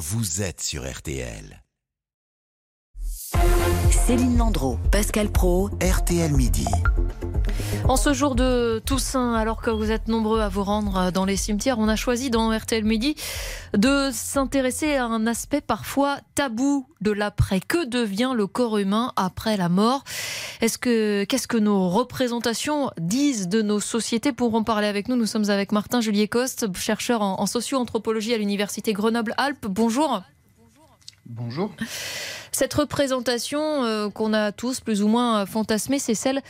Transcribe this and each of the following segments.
vous êtes sur RTL. Céline Landreau, Pascal Pro, RTL Midi. En ce jour de Toussaint, alors que vous êtes nombreux à vous rendre dans les cimetières, on a choisi dans RTL Midi de s'intéresser à un aspect parfois tabou de l'après. Que devient le corps humain après la mort? Est-ce que qu'est-ce que nos représentations disent de nos sociétés? Pour en parler avec nous, nous sommes avec Martin Juliet Coste, chercheur en, en socio-anthropologie à l'université Grenoble-Alpes. Bonjour. Bonjour. Cette représentation euh, qu'on a tous plus ou moins fantasmée, c'est celle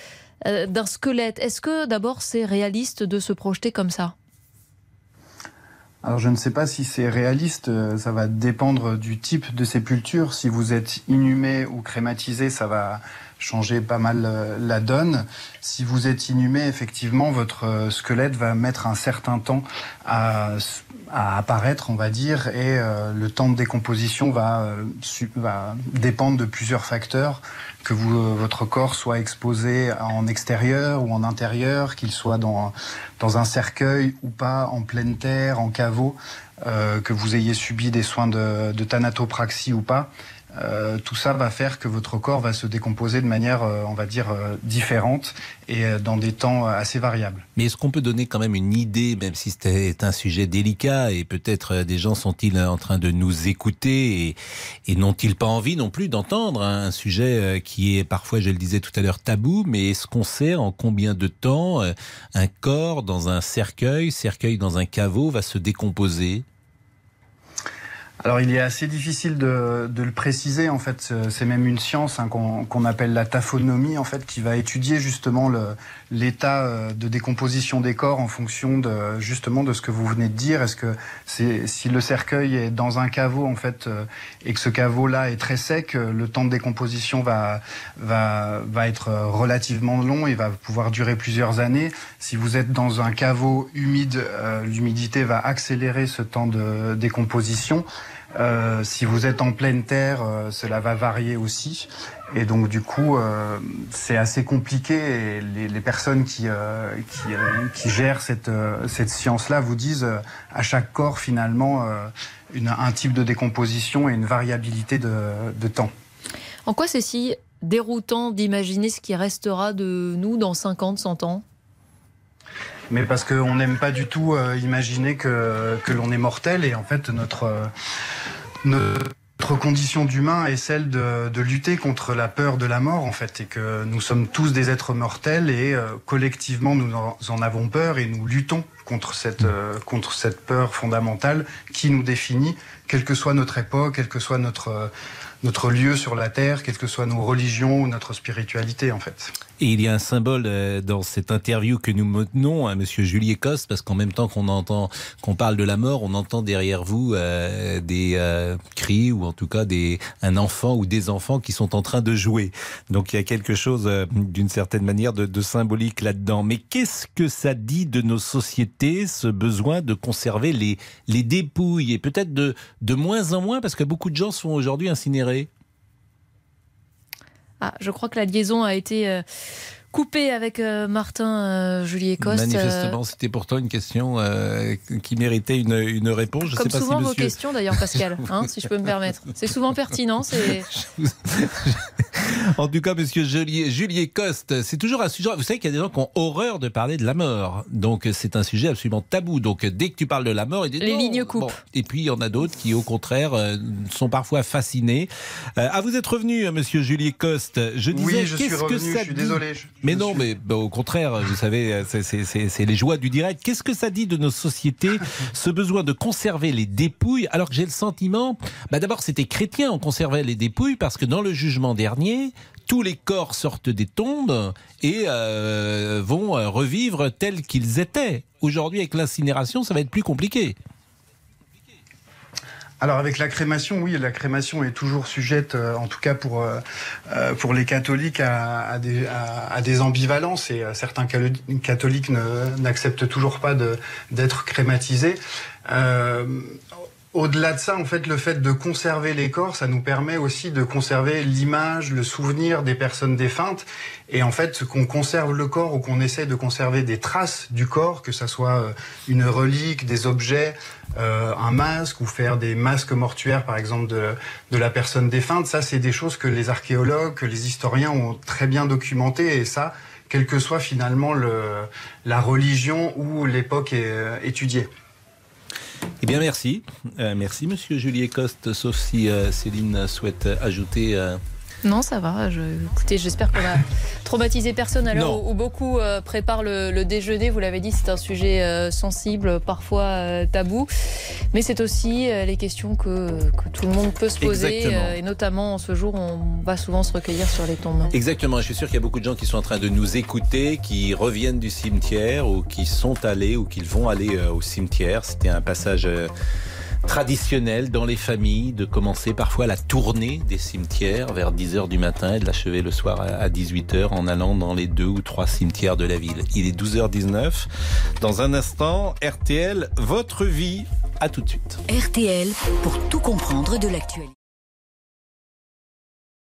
euh, d'un squelette. Est-ce que d'abord c'est réaliste de se projeter comme ça? Alors je ne sais pas si c'est réaliste, euh, ça va dépendre du type de sépulture. Si vous êtes inhumé ou crématisé, ça va changer pas mal euh, la donne. Si vous êtes inhumé, effectivement, votre squelette va mettre un certain temps à, à apparaître, on va dire, et le temps de décomposition va, va dépendre de plusieurs facteurs que vous, euh, votre corps soit exposé en extérieur ou en intérieur, qu'il soit dans, dans un cercueil ou pas, en pleine terre, en caveau, euh, que vous ayez subi des soins de, de thanatopraxie ou pas. Euh, tout ça va faire que votre corps va se décomposer de manière, euh, on va dire, euh, différente et dans des temps assez variables. Mais est-ce qu'on peut donner quand même une idée, même si c'est un sujet délicat et peut-être des gens sont-ils en train de nous écouter et, et n'ont-ils pas envie non plus d'entendre un sujet qui est parfois, je le disais tout à l'heure, tabou, mais est-ce qu'on sait en combien de temps un corps dans un cercueil, cercueil dans un caveau va se décomposer? Alors il est assez difficile de, de le préciser en fait. C'est même une science hein, qu'on appelle la taphonomie en fait, qui va étudier justement l'état euh, de décomposition des corps en fonction de justement de ce que vous venez de dire. Est-ce que si le cercueil est dans un caveau en fait euh, et que ce caveau là est très sec, euh, le temps de décomposition va va va être relativement long. Il va pouvoir durer plusieurs années. Si vous êtes dans un caveau humide, l'humidité va accélérer ce temps de décomposition. Euh, si vous êtes en pleine terre, euh, cela va varier aussi. Et donc du coup, euh, c'est assez compliqué. Les, personnes qui, qui, gèrent cette, cette science-là vous disent à chaque corps finalement un type de décomposition et une variabilité de temps. En quoi c'est si déroutant d'imaginer ce qui restera de nous dans 50, 100 ans? Mais parce qu'on n'aime pas du tout euh, imaginer que, l'on est mortel et en fait notre, euh, condition d'humain est celle de, lutter contre la peur de la mort en fait et que nous sommes tous des êtres mortels et euh, collectivement nous en, avons peur et nous luttons contre cette peur fondamentale qui nous définit, quelle que soit notre époque, quel que soit notre notre lieu sur la terre, quelles que soient nos religions ou notre spiritualité en fait. Et il y a un symbole euh, dans cette interview que nous menons à Monsieur Juliet Coste, parce qu'en même temps qu'on entend, qu'on parle de la mort, on entend derrière vous euh, des euh, cris ou en tout cas des un enfant ou des enfants qui sont en train de jouer. Donc il y a quelque chose euh, d'une certaine manière de, de symbolique là-dedans. Mais qu'est-ce que ça dit de nos sociétés, ce besoin de conserver les les dépouilles et peut-être de de moins en moins parce que beaucoup de gens sont aujourd'hui incinérés. Ah, je crois que la liaison a été euh, coupé avec euh, Martin euh, Julie Coste. Manifestement, c'était pourtant une question euh, qui méritait une, une réponse. Je Comme sais pas souvent monsieur... vos questions d'ailleurs, Pascal, hein, si je peux me permettre. C'est souvent pertinent. en tout cas, monsieur Julier, Julier Coste, c'est toujours un sujet. Vous savez qu'il y a des gens qui ont horreur de parler de la mort. Donc, c'est un sujet absolument tabou. Donc, dès que tu parles de la mort, il les lignes coupent. Bon. Et puis, il y en a d'autres qui, au contraire, sont parfois fascinés. Euh, ah, vous êtes revenu, monsieur Julier Coste. Je disais, oui, je suis revenu. Que ça je suis dit... désolé. Je... Mais non, mais bah, au contraire, vous savez, c'est les joies du direct. Qu'est-ce que ça dit de nos sociétés, ce besoin de conserver les dépouilles, alors que j'ai le sentiment, bah d'abord c'était chrétien, on conservait les dépouilles parce que dans le jugement dernier, tous les corps sortent des tombes et euh, vont revivre tels qu'ils étaient. Aujourd'hui, avec l'incinération, ça va être plus compliqué. Alors avec la crémation, oui, la crémation est toujours sujette, euh, en tout cas pour euh, pour les catholiques, à, des, ambivalences et euh, certains catholiques n'acceptent toujours pas d'être crématisés. Au-delà de ça, en fait, le fait de conserver les corps, ça nous permet aussi de conserver l'image, le souvenir des personnes défuntes. Et en fait, qu'on conserve le corps ou qu'on essaie de conserver des traces du corps, que ça soit euh, une relique, des objets, euh, un masque ou faire des masques mortuaires, par exemple, de, de la personne défunte, ça, c'est des choses que les archéologues, que les historiens ont très bien documentées. Et ça, quelle que soit finalement le, la religion ou l'époque euh, étudiée. Eh bien, merci. Euh, merci, monsieur Julie Coste, sauf si euh, Céline souhaite ajouter. Euh... Non, ça va. Je... Écoutez, j'espère qu'on a traumatisé personne à l'heure où, où, beaucoup euh, préparent le, le, déjeuner. Vous l'avez dit, c'est un sujet euh, sensible, parfois euh, tabou. Mais c'est aussi les questions que, que, tout le monde peut se poser. et notamment en ce jour, on va souvent se recueillir sur les tombes. Exactement. Je suis sûr qu'il y a beaucoup de gens qui sont en train de nous écouter, qui reviennent du cimetière ou qui sont allés ou qui vont aller au cimetière. C'était un passage traditionnel dans les familles de commencer parfois la tournée des cimetières vers 10h du matin et de l'achever le soir à 18h en allant dans les deux ou trois cimetières de la ville. Il est 12h19. Dans un instant, RTL, votre vie. À tout de suite. RTL pour tout comprendre de l'actualité.